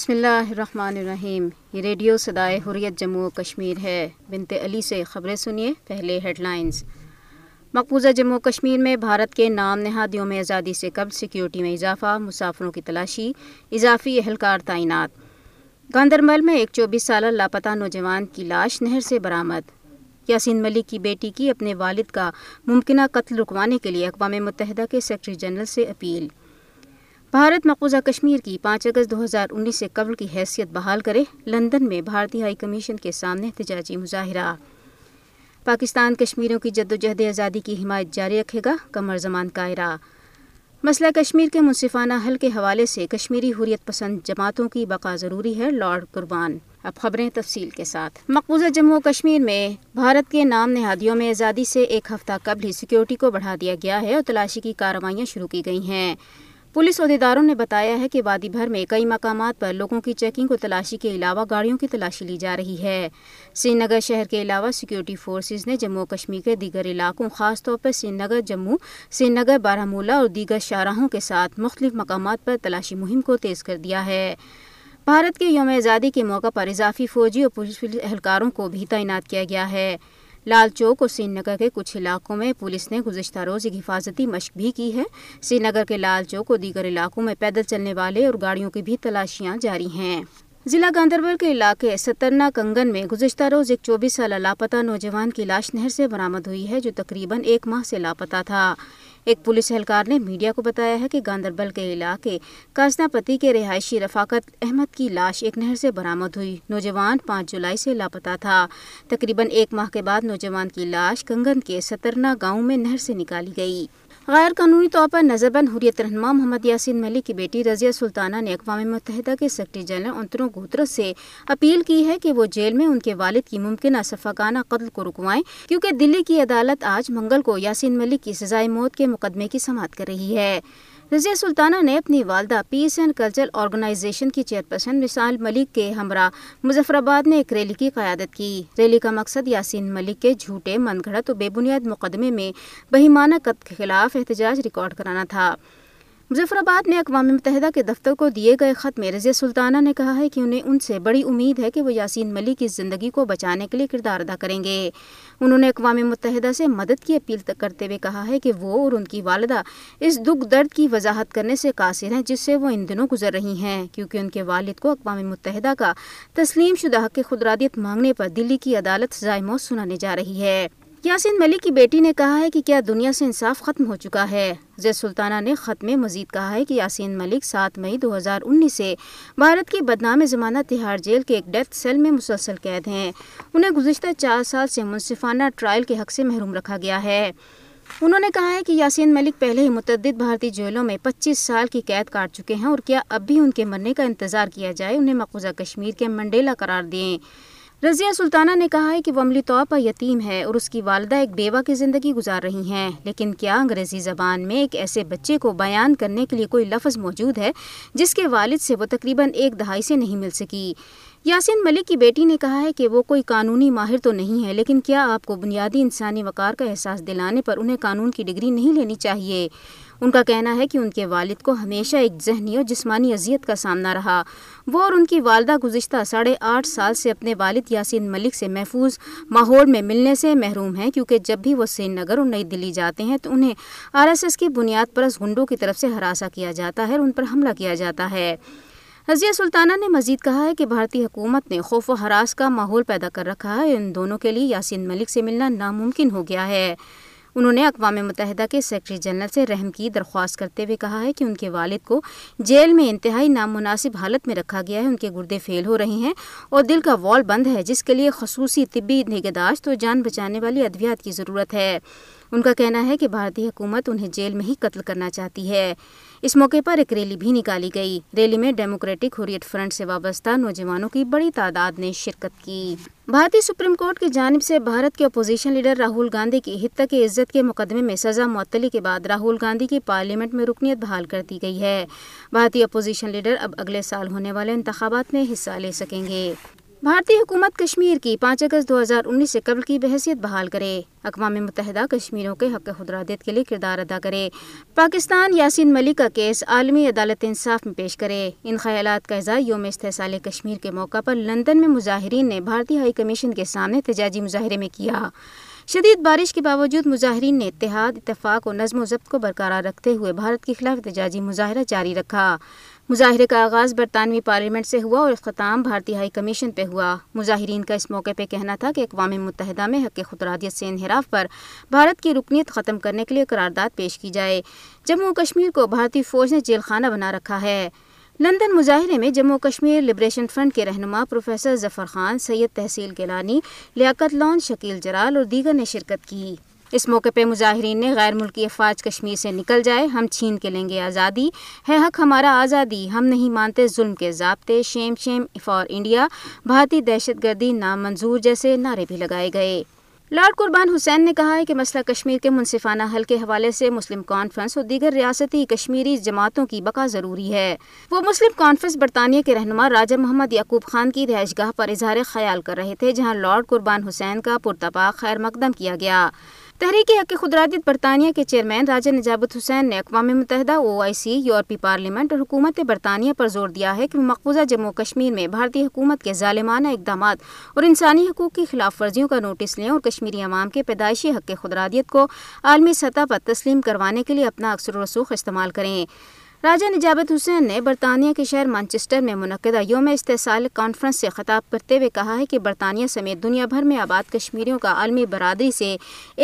بسم اللہ الرحمن الرحیم یہ ریڈیو صدائے حریت جموں و کشمیر ہے بنت علی سے خبریں سنیے پہلے ہیڈ لائنز مقبوضہ جموں کشمیر میں بھارت کے نام نہاد یوم آزادی سے قبل سیکیورٹی میں اضافہ مسافروں کی تلاشی اضافی اہلکار تعینات گاندربل میں ایک چوبیس سالہ لاپتہ نوجوان کی لاش نہر سے برآمد یاسین ملک کی بیٹی کی اپنے والد کا ممکنہ قتل رکوانے کے لیے اقوام متحدہ کے سیکرٹری جنرل سے اپیل بھارت مقوضہ کشمیر کی پانچ اگست دو ہزار انیس سے قبل کی حیثیت بحال کرے لندن میں بھارتی ہائی کمیشن کے سامنے احتجاجی مظاہرہ پاکستان کشمیروں کی جد و جہد آزادی کی حمایت جاری رکھے گا کمر زمان کائرہ مسئلہ کشمیر کے منصفانہ حل کے حوالے سے کشمیری حریت پسند جماعتوں کی بقا ضروری ہے لارڈ قربان اب خبریں تفصیل کے ساتھ مقبوضہ جموں و کشمیر میں بھارت کے نام نہادیوں میں آزادی سے ایک ہفتہ قبل ہی سیکیورٹی کو بڑھا دیا گیا ہے اور تلاشی کی کارروائیاں شروع کی گئی ہیں پولیس عہدیداروں نے بتایا ہے کہ وادی بھر میں کئی مقامات پر لوگوں کی چیکنگ و تلاشی کے علاوہ گاڑیوں کی تلاشی لی جا رہی ہے سری نگر شہر کے علاوہ سیکیورٹی فورسز نے جموں کشمیر کے دیگر علاقوں خاص طور پر سری نگر جموں سری نگر مولہ اور دیگر شاہراہوں کے ساتھ مختلف مقامات پر تلاشی مہم کو تیز کر دیا ہے بھارت کے یوم آزادی کے موقع پر اضافی فوجی اور پولیس اہلکاروں کو بھی تعینات کیا گیا ہے لال چوک اور سری نگر کے کچھ علاقوں میں پولیس نے گزشتہ روز ایک حفاظتی مشق بھی کی ہے سری نگر کے لال چوک اور دیگر علاقوں میں پیدل چلنے والے اور گاڑیوں کی بھی تلاشیاں جاری ہیں ضلع گاندربل کے علاقے سترنا کنگن میں گزشتہ روز ایک چوبیس سالہ لاپتہ نوجوان کی لاش نہر سے برامد ہوئی ہے جو تقریباً ایک ماہ سے لاپتہ تھا ایک پولیس اہلکار نے میڈیا کو بتایا ہے کہ گاندربل کے علاقے کاسنا پتی کے رہائشی رفاقت احمد کی لاش ایک نہر سے برامد ہوئی نوجوان پانچ جولائی سے لاپتا تھا تقریباً ایک ماہ کے بعد نوجوان کی لاش کنگن کے سترنا گاؤں میں نہر سے نکالی گئی غیر قانونی طور پر نظر بند حریت رہنما محمد یاسین ملک کی بیٹی رضیہ سلطانہ نے اقوام متحدہ کے سیکرٹری جنرل انترو گوترس سے اپیل کی ہے کہ وہ جیل میں ان کے والد کی ممکنہ صفقانہ قتل کو رکوائیں کیونکہ دلی کی عدالت آج منگل کو یاسین ملک کی سزائے موت کے مقدمے کی سماعت کر رہی ہے رضیہ سلطانہ نے اپنی والدہ پیس اینڈ کلچر آرگنائزیشن کی چیئر پرسن مثال ملک کے ہمراہ مظفر آباد میں ایک ریلی کی قیادت کی ریلی کا مقصد یاسین ملک کے جھوٹے من گھڑت و بے بنیاد مقدمے میں بہیمانہ قطب کے خلاف احتجاج ریکارڈ کرانا تھا مظفر آباد میں اقوام متحدہ کے دفتر کو دیے گئے خط میں رضی سلطانہ نے کہا ہے کہ انہیں ان سے بڑی امید ہے کہ وہ یاسین ملی کی زندگی کو بچانے کے لیے کردار ادا کریں گے انہوں نے اقوام متحدہ سے مدد کی اپیل کرتے ہوئے کہا ہے کہ وہ اور ان کی والدہ اس دکھ درد کی وضاحت کرنے سے قاصر ہیں جس سے وہ ان دنوں گزر رہی ہیں کیونکہ ان کے والد کو اقوام متحدہ کا تسلیم شدہ حق کے مانگنے پر دلی کی عدالت ضائع موت سنانے جا رہی ہے یاسین ملک کی بیٹی نے کہا ہے کہ کیا دنیا سے انصاف ختم ہو چکا ہے زی سلطانہ نے خط میں مزید کہا ہے کہ یاسین ملک سات مئی دو ہزار انیس سے بھارت کی بدنام زمانہ تہاڑ جیل کے ایک ڈیتھ سیل میں مسلسل قید ہیں انہیں گزشتہ چار سال سے منصفانہ ٹرائل کے حق سے محروم رکھا گیا ہے انہوں نے کہا ہے کہ یاسین ملک پہلے ہی متعدد بھارتی جویلوں میں پچیس سال کی قید کاٹ چکے ہیں اور کیا اب بھی ان کے مرنے کا انتظار کیا جائے انہیں مقوضہ کشمیر کے منڈیلا قرار دیں رضیہ سلطانہ نے کہا ہے کہ وہ عملی طور پر یتیم ہے اور اس کی والدہ ایک بیوہ کی زندگی گزار رہی ہیں لیکن کیا انگریزی زبان میں ایک ایسے بچے کو بیان کرنے کے لیے کوئی لفظ موجود ہے جس کے والد سے وہ تقریباً ایک دہائی سے نہیں مل سکی یاسین ملک کی بیٹی نے کہا ہے کہ وہ کوئی قانونی ماہر تو نہیں ہے لیکن کیا آپ کو بنیادی انسانی وقار کا احساس دلانے پر انہیں قانون کی ڈگری نہیں لینی چاہیے ان کا کہنا ہے کہ ان کے والد کو ہمیشہ ایک ذہنی اور جسمانی کا سامنا رہا وہ اور ان کی والدہ گزشتہ ساڑھے آٹھ سال سے اپنے والد یاسین ملک سے محفوظ ماحول میں ملنے سے محروم ہیں کیونکہ جب بھی وہ سری نگر اور نئی دلی جاتے ہیں تو انہیں آر ایس ایس کی بنیاد پرست گنڈوں کی طرف سے ہراسا کیا جاتا ہے اور ان پر حملہ کیا جاتا ہے حضیہ سلطانہ نے مزید کہا ہے کہ بھارتی حکومت نے خوف و حراس کا ماحول پیدا کر رکھا ہے ان دونوں کے لیے یاسین ملک سے ملنا ناممکن ہو گیا ہے انہوں نے اقوام متحدہ کے سیکرٹری جنرل سے رحم کی درخواست کرتے ہوئے کہا ہے کہ ان کے والد کو جیل میں انتہائی نامناسب حالت میں رکھا گیا ہے ان کے گردے فیل ہو رہے ہیں اور دل کا وال بند ہے جس کے لیے خصوصی طبی نگہداشت اور جان بچانے والی ادویات کی ضرورت ہے ان کا کہنا ہے کہ بھارتی حکومت انہیں جیل میں ہی قتل کرنا چاہتی ہے اس موقع پر ایک ریلی بھی نکالی گئی ریلی میں ڈیموکریٹک حریت فرنٹ سے وابستہ نوجوانوں کی بڑی تعداد نے شرکت کی بھارتی سپریم کورٹ کی جانب سے بھارت کے اپوزیشن لیڈر راہل گاندھی کی حت کے عزت کے مقدمے میں سزا معطلی کے بعد راہل گاندھی کی پارلیمنٹ میں رکنیت بحال کر دی گئی ہے بھارتی اپوزیشن لیڈر اب اگلے سال ہونے والے انتخابات میں حصہ لے سکیں گے بھارتی حکومت کشمیر کی پانچ اگست دو ہزار انیس سے قبل کی بحثیت بحال کرے اقوام متحدہ کشمیروں کے حق حدرادیت کے لیے کردار ادا کرے پاکستان یاسین ملک کا کیس عالمی عدالت انصاف میں پیش کرے ان خیالات کا اعظہ یوم استحصال کشمیر کے موقع پر لندن میں مظاہرین نے بھارتی ہائی کمیشن کے سامنے احتجاجی مظاہرے میں کیا شدید بارش کے باوجود مظاہرین نے اتحاد اتفاق اور نظم و ضبط کو برقرار رکھتے ہوئے بھارت کے خلاف احتجاجی مظاہرہ جاری رکھا مظاہرے کا آغاز برطانوی پارلیمنٹ سے ہوا اور اختتام بھارتی ہائی کمیشن پہ ہوا مظاہرین کا اس موقع پہ کہنا تھا کہ اقوام متحدہ میں حق خطرادیت سے انحراف پر بھارت کی رکنیت ختم کرنے کے لیے قرارداد پیش کی جائے جموں کشمیر کو بھارتی فوج نے جیل خانہ بنا رکھا ہے لندن مظاہرے میں جموں کشمیر لبریشن فرنٹ کے رہنما پروفیسر ظفر خان سید تحصیل گیلانی لیاقت لون شکیل جلال اور دیگر نے شرکت کی اس موقع پہ مظاہرین نے غیر ملکی افواج کشمیر سے نکل جائے ہم چھین کے لیں گے آزادی ہے حق ہمارا آزادی ہم نہیں مانتے ظلم کے ضابطے شیم شیم فار انڈیا بھارتی دہشت گردی نامنظور جیسے نعرے بھی لگائے گئے لارڈ قربان حسین نے کہا ہے کہ مسئلہ کشمیر کے منصفانہ حل کے حوالے سے مسلم کانفرنس اور دیگر ریاستی کشمیری جماعتوں کی بقا ضروری ہے وہ مسلم کانفرنس برطانیہ کے رہنما راجہ محمد یعقوب خان کی گاہ پر اظہار خیال کر رہے تھے جہاں لارڈ قربان حسین کا پرتپا خیر مقدم کیا گیا تحریک حق خدرادیت برطانیہ کے چیئرمین راجہ نجابت حسین نے اقوام متحدہ او آئی سی یورپی پارلیمنٹ اور حکومت برطانیہ پر زور دیا ہے کہ مقبوضہ جموں کشمیر میں بھارتی حکومت کے ظالمانہ اقدامات اور انسانی حقوق کی خلاف ورزیوں کا نوٹس لیں اور کشمیری عوام کے پیدائشی حق خدرادیت کو عالمی سطح پر تسلیم کروانے کے لیے اپنا اکثر و رسوخ استعمال کریں راجہ نجابت حسین نے برطانیہ کے شہر مانچسٹر میں منعقدہ یوم استحصال کانفرنس سے خطاب کرتے ہوئے کہا ہے کہ برطانیہ سمیت دنیا بھر میں آباد کشمیریوں کا عالمی برادری سے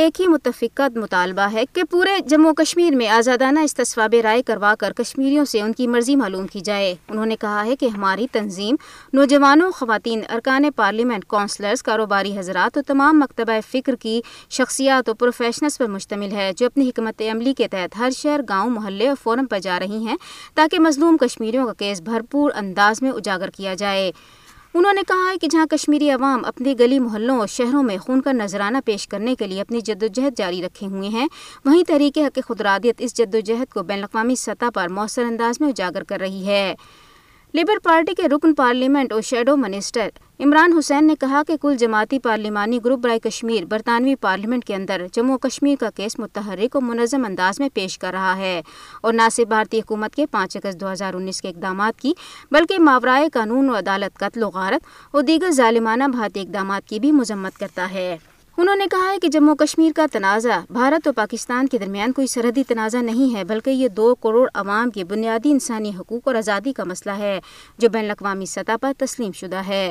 ایک ہی متفقہ مطالبہ ہے کہ پورے جموں کشمیر میں آزادانہ استصواب رائے کروا کر کشمیریوں سے ان کی مرضی معلوم کی جائے انہوں نے کہا ہے کہ ہماری تنظیم نوجوانوں خواتین ارکان پارلیمنٹ کونسلرز کاروباری حضرات اور تمام مکتبہ فکر کی شخصیات اور پروفیشنس پر مشتمل ہے جو اپنی حکمت عملی کے تحت ہر شہر گاؤں محلے اور فورم پر جا رہی ہیں ہیں تاکہ مظلوم کشمیریوں کا کیس بھرپور انداز میں اجاگر کیا جائے انہوں نے کہا ہے کہ جہاں کشمیری عوام اپنے گلی محلوں اور شہروں میں خون کا نظرانہ پیش کرنے کے لیے اپنی جد و جہد جاری رکھے ہوئے ہیں وہیں تحریک حق خدرادیت اس جد و جہد کو بین الاقوامی سطح پر مؤثر انداز میں اجاگر کر رہی ہے لیبر پارٹی کے رکن پارلیمنٹ اور شیڈو منسٹر عمران حسین نے کہا کہ کل جماعتی پارلیمانی گروپ برائے کشمیر برطانوی پارلیمنٹ کے اندر جموں کشمیر کا کیس متحرک و منظم انداز میں پیش کر رہا ہے اور نہ صرف بھارتی حکومت کے پانچ اگست دو ہزار انیس کے اقدامات کی بلکہ ماورائے قانون و عدالت قتل و غارت اور دیگر ظالمانہ بھارتی اقدامات کی بھی مذمت کرتا ہے انہوں نے کہا ہے کہ جموں کشمیر کا تنازع بھارت اور پاکستان کے درمیان کوئی سرحدی تنازع نہیں ہے بلکہ یہ دو کروڑ عوام کے بنیادی انسانی حقوق اور آزادی کا مسئلہ ہے جو بین الاقوامی سطح پر تسلیم شدہ ہے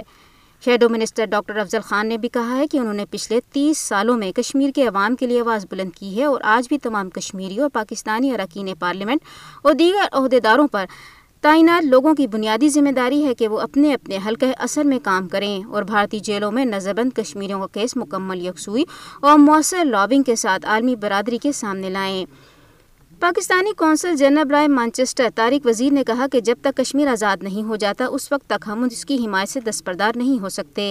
shadow minister doctor Afzal Khan نے بھی کہا ہے کہ انہوں نے پچھلے تیس سالوں میں کشمیر کے عوام کے لیے آواز بلند کی ہے اور آج بھی تمام کشمیری اور پاکستانی اراکین پارلیمنٹ اور دیگر عہدیداروں پر تعینات لوگوں کی بنیادی ذمہ داری ہے کہ وہ اپنے اپنے حلقہ اثر میں کام کریں اور بھارتی جیلوں میں نظر بند کا کیس مکمل یکسوئی اور مؤثر لابنگ کے ساتھ عالمی برادری کے سامنے لائیں پاکستانی کونسل جنرل رائے مانچسٹر طارق وزیر نے کہا کہ جب تک کشمیر آزاد نہیں ہو جاتا اس وقت تک ہم اس کی حمایت سے دستبردار نہیں ہو سکتے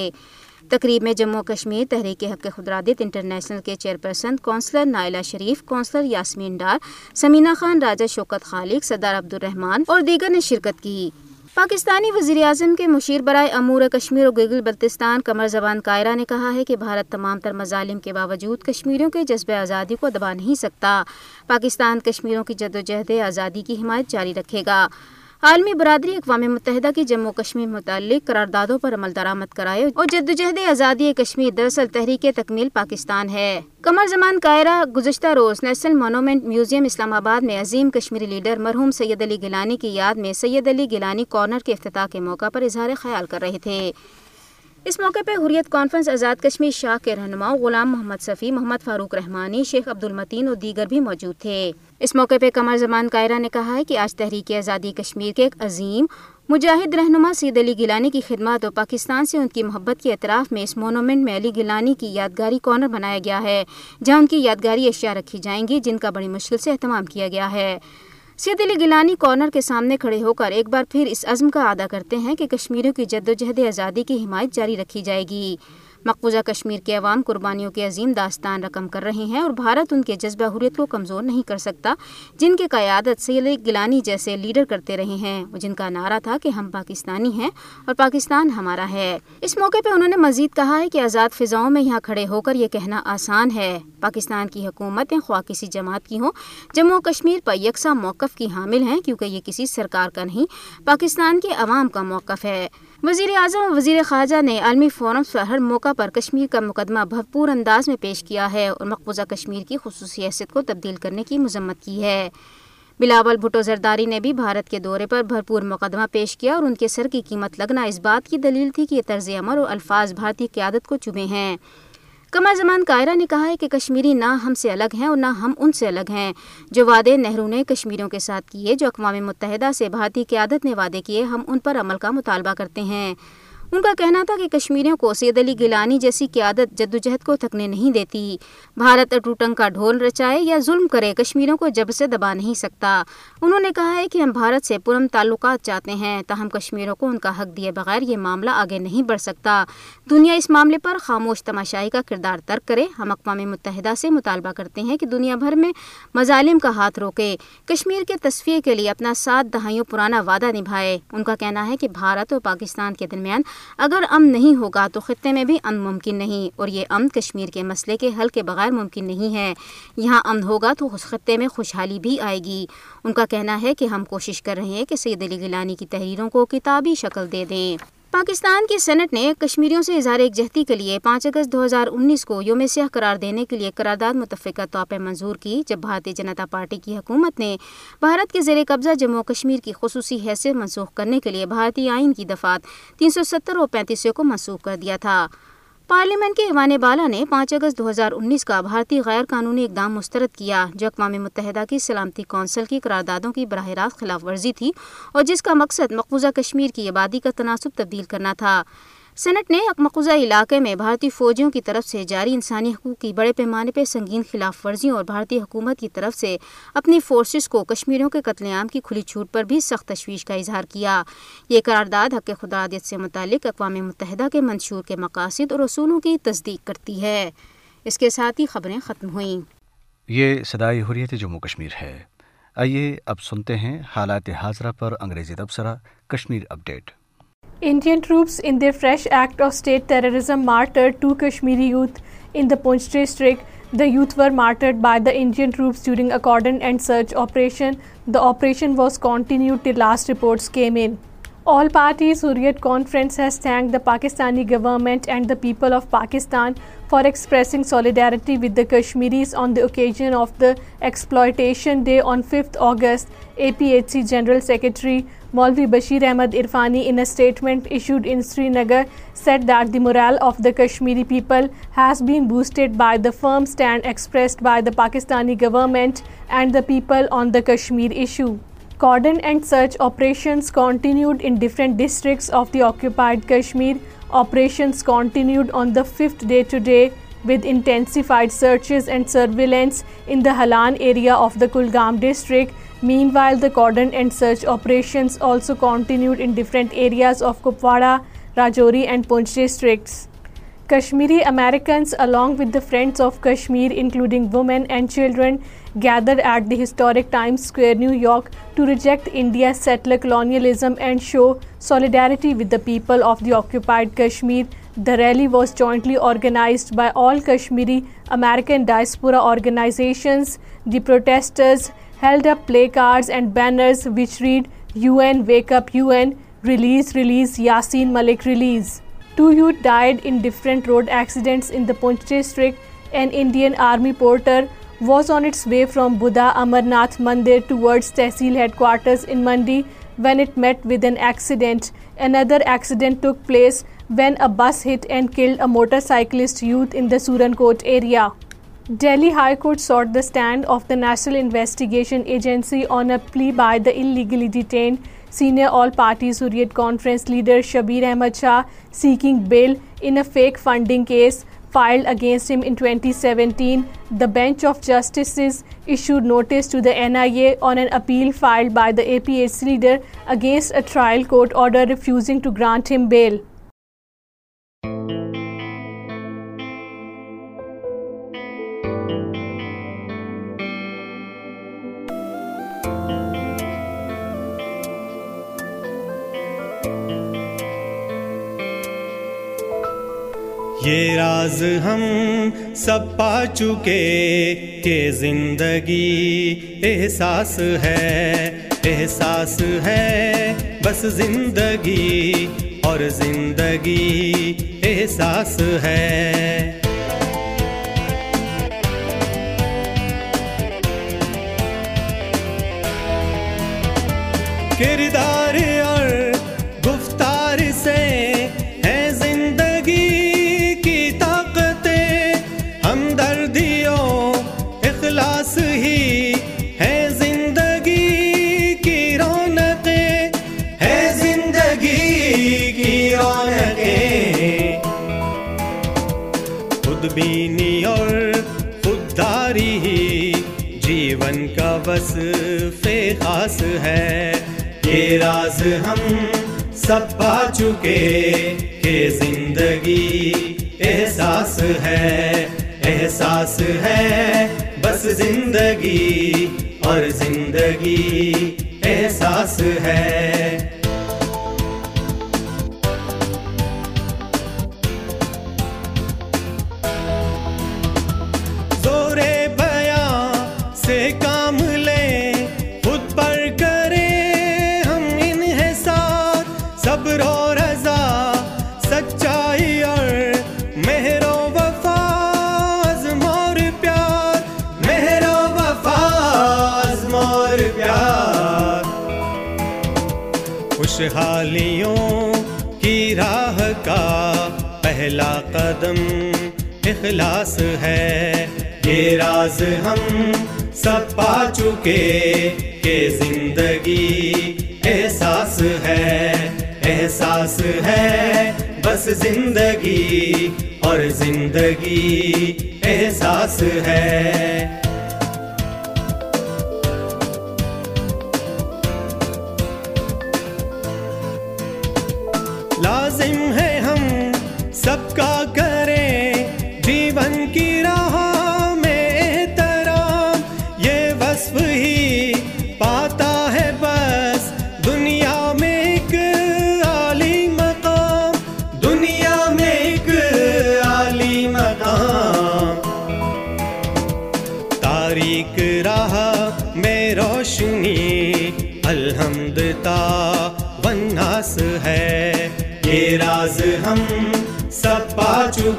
تقریب میں جموں کشمیر تحریک حق خدرادت انٹرنیشنل کے chair councillor Naila Sharif councillor Yasmin Dar Samina Khan Raja Shaukat Khaliq Abdul Rehman اور دیگر نے شرکت کی پاکستانی وزیر اعظم کے مشیر برائے امور کشمیر و گگل بلتستان قمر زبان قائرہ نے کہا ہے کہ بھارت تمام تر مظالم کے باوجود کشمیروں کے جذب آزادی کو دبا نہیں سکتا پاکستان کشمیروں کی جد و جہد آزادی کی حمایت جاری رکھے گا عالمی برادری اقوام متحدہ کی جموں کشمیر متعلق قراردادوں پر عمل درآمد کرائے اور جدوجہد آزادی کشمیر دراصل تحریک تکمیل پاکستان ہے قمر زمان قائرہ گزشتہ روز national monument museum Islamabad میں عظیم کشمیری لیڈر مرحوم سید علی گلانی کی یاد میں سید علی گلانی کارنر کے افتتاح کے موقع پر اظہار خیال کر رہے تھے اس موقع پہ حریت کانفرنس آزاد کشمیر شاہ کے رہنما غلام محمد صفی محمد فاروق رحمانی شیخ عبد المتین اور دیگر بھی موجود تھے اس موقع پہ قمر زمان کائرہ نے کہا ہے کہ آج تحریک آزادی کشمیر کے ایک عظیم مجاہد رہنما سید علی گلانی کی خدمات اور پاکستان سے ان کی محبت کے اطراف میں اس مونومنٹ میں علی گلانی کی یادگاری کارنر بنایا گیا ہے جہاں ان کی یادگاری اشیاء رکھی جائیں گی جن کا بڑی مشکل سے اہتمام کیا گیا ہے سید علی گلانی کارنر کے سامنے کھڑے ہو کر ایک بار پھر اس عزم کا ادا کرتے ہیں کہ کشمیروں کی جد و جہد آزادی کی حمایت جاری رکھی جائے گی مقبوضہ کشمیر کے عوام قربانیوں کے عظیم داستان رقم کر رہے ہیں اور بھارت ان کے جذبہ حریت کو کمزور نہیں کر سکتا جن کے قیادت سید گلانی جیسے لیڈر کرتے رہے ہیں جن کا نعرہ تھا کہ ہم پاکستانی ہیں اور پاکستان ہمارا ہے اس موقع پہ انہوں نے مزید کہا ہے کہ آزاد فضاؤں میں یہاں کھڑے ہو کر یہ کہنا آسان ہے پاکستان کی حکومتیں خواہ کسی جماعت کی ہوں جموں کشمیر پر یکساں موقف کی حامل ہیں کیونکہ یہ کسی سرکار کا نہیں پاکستان کے عوام کا موقف ہے وزیر اعظم وزیر خارجہ نے عالمی فورمز پر ہر موقع پر کشمیر کا مقدمہ بھرپور انداز میں پیش کیا ہے اور مقبوضہ کشمیر کی خصوصی حیثیت کو تبدیل کرنے کی مذمت کی ہے بلاول بھٹو زرداری نے بھی بھارت کے دورے پر بھرپور مقدمہ پیش کیا اور ان کے سر کی قیمت لگنا اس بات کی دلیل تھی کہ یہ طرز عمل اور الفاظ بھارتی قیادت کو چمے ہیں کمر زمان کائرہ نے کہا ہے کہ کشمیری نہ ہم سے الگ ہیں اور نہ ہم ان سے الگ ہیں جو وعدے نہرو نے کشمیریوں کے ساتھ کیے جو اقوام متحدہ سے بھارتی قیادت نے وعدے کیے ہم ان پر عمل کا مطالبہ کرتے ہیں ان کا کہنا تھا کہ کشمیریوں کو سید علی گیلانی جیسی قیادت جدوجہد کو تھکنے نہیں دیتی بھارت اٹوٹنگ کا ڈھول رچائے یا ظلم کرے کشمیریوں کو جب سے دبا نہیں سکتا انہوں نے کہا ہے کہ ہم بھارت سے پرم تعلقات چاہتے ہیں تاہم کشمیروں کو ان کا حق دیے بغیر یہ معاملہ آگے نہیں بڑھ سکتا دنیا اس معاملے پر خاموش تماشائی کا کردار ترک کرے ہم اقوام متحدہ سے مطالبہ کرتے ہیں کہ دنیا بھر میں مظالم کا ہاتھ روکے کشمیر کے تصفیے کے لیے اپنا سات دہائیوں پرانا وعدہ نبھائے ان کا کہنا ہے کہ بھارت اور پاکستان کے درمیان اگر امن نہیں ہوگا تو خطے میں بھی امن ممکن نہیں اور یہ امن کشمیر کے مسئلے کے حل کے بغیر ممکن نہیں ہے یہاں امن ہوگا تو اس خطے میں خوشحالی بھی آئے گی ان کا کہنا ہے کہ ہم کوشش کر رہے ہیں کہ سید علی گیلانی کی تحریروں کو کتابی شکل دے دیں پاکستان کی سینٹ نے کشمیریوں سے اظہار یکجہتی کے لیے پانچ اگست دو ہزار انیس کو یوم سیاہ قرار دینے کے لیے قرارداد متفقہ پر منظور کی جب بھارتی جنتا پارٹی کی حکومت نے بھارت کے زیر قبضہ جموں و کشمیر کی خصوصی حیثیت منسوخ کرنے کے لیے بھارتی آئین کی دفعات تین سو ستر اور پینتیسو کو منسوخ کر دیا تھا پارلیمنٹ کے ایوان بالا نے پانچ اگست دو ہزار انیس کا بھارتی غیر قانونی اقدام مسترد کیا جو اقوام متحدہ کی سلامتی کونسل کی قراردادوں کی براہ راست خلاف ورزی تھی اور جس کا مقصد مقبوضہ کشمیر کی آبادی کا تناسب تبدیل کرنا تھا سینٹ نے علاقے میں بھارتی فوجیوں کی طرف سے جاری انسانی حقوق کی بڑے پیمانے پہ سنگین خلاف ورزیوں اور بھارتی حکومت کی طرف سے اپنی فورسز کو کشمیریوں کے قتل عام کی کھلی چھوٹ پر بھی سخت تشویش کا اظہار کیا یہ قرارداد حق خدادیت سے متعلق اقوام متحدہ کے منشور کے مقاصد اور اصولوں کی تصدیق کرتی ہے اس کے ساتھ ہی خبریں ختم ہوئیں یہ صدائی حریت جموں کشمیر ہے آئیے اب سنتے ہیں حالات حاضرہ پر انگریزی تبصرہ Kashmir update Indian troops, in their fresh act of state terrorism, martyred two Kashmiri youth in the Poonch district. The youth were martyred by the Indian troops during a cordon and search operation. The operation was continued till last reports came in. All parties Hurriyat Conference has thanked the Pakistani government and the people of Pakistan for expressing solidarity with the Kashmiris on the occasion of the Exploitation Day on 5th August. APHC General Secretary Maulvi Bashir Ahmed Irfani, in a statement issued in Srinagar, said that the morale of the Kashmiri people has been boosted by the firm stand expressed by the Pakistani government and the people on the Kashmir issue. Cordon and search operations continued in different districts of the occupied Kashmir. Operations continued on the 5th day today with intensified searches and surveillance in the Halan area of the Kulgam district. Meanwhile, the cordon and search operations also continued in different areas of Kupwara, Rajouri and Poonch districts. Kashmiri Americans, along with the Friends of Kashmir, including women and children, gathered at the historic Times Square, New York, to reject India's settler colonialism and show solidarity with the people of the occupied Kashmir. The rally was jointly organized by all Kashmiri American diaspora organizations. The protesters held up placards and banners which read, "UN, Wake Up, UN, Release, Release, Yasin Malik, Release." 2 youth died in different road accidents in the Poonch district. An Indian army porter was on its way from Buddha Amarnath Mandir towards Tehsil headquarters in Mandi when it met with an accident. Another accident took place when a bus hit and killed a motorcyclist youth in the Surankot area. Delhi High Court sought the stand of the National Investigation Agency on a plea by the illegally detained Senior All-Party Hurriyat Conference leader Shabir Ahmad Shah, seeking bail in a fake funding case filed against him in 2017. The Bench of Justices issued notice to the NIA on an appeal filed by the APHC leader against a trial court order refusing to grant him bail. یہ راز ہم سب پا چکے کہ زندگی احساس ہے احساس ہے بس زندگی اور زندگی احساس ہے کردار اور راز ہم سب پا چکے کہ زندگی احساس ہے احساس ہے بس زندگی اور زندگی احساس ہے خوشحالیوں کی راہ کا پہلا قدم اخلاص ہے یہ راز ہم سب پا چکے کہ زندگی احساس ہے احساس ہے بس زندگی اور زندگی احساس ہے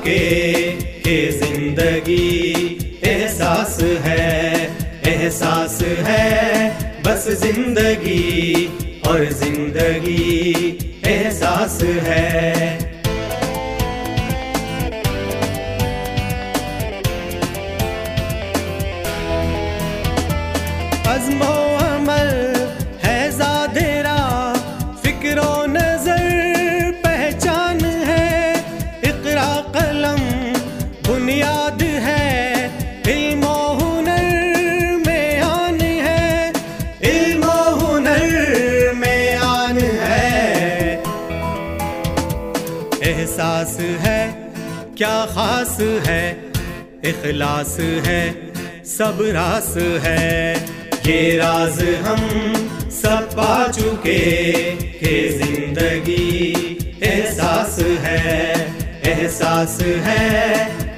کے زندگی احساس ہے احساس ہے بس زندگی اور زندگی احساس ہے ہے اخلاص ہے سب راس ہے یہ راز ہم سب پا چکے کہ زندگی احساس ہے احساس ہے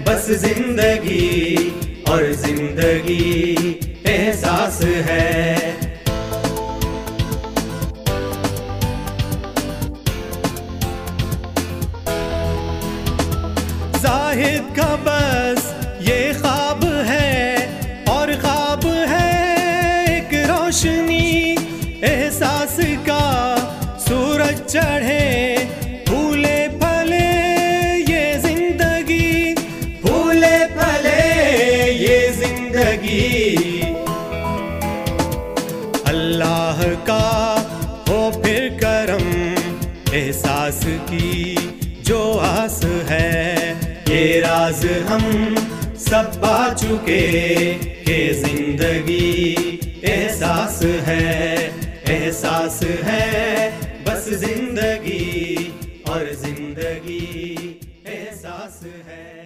بس زندگی اور زندگی احساس ہے چڑھے پھولے پھلے یہ زندگی پھولے پھلے یہ زندگی اللہ کا ہو پھر کرم احساس کی جو آس ہے یہ راز ہم سب پا چکے کہ زندگی احساس ہے احساس ہے زندگی اور زندگی احساس ہے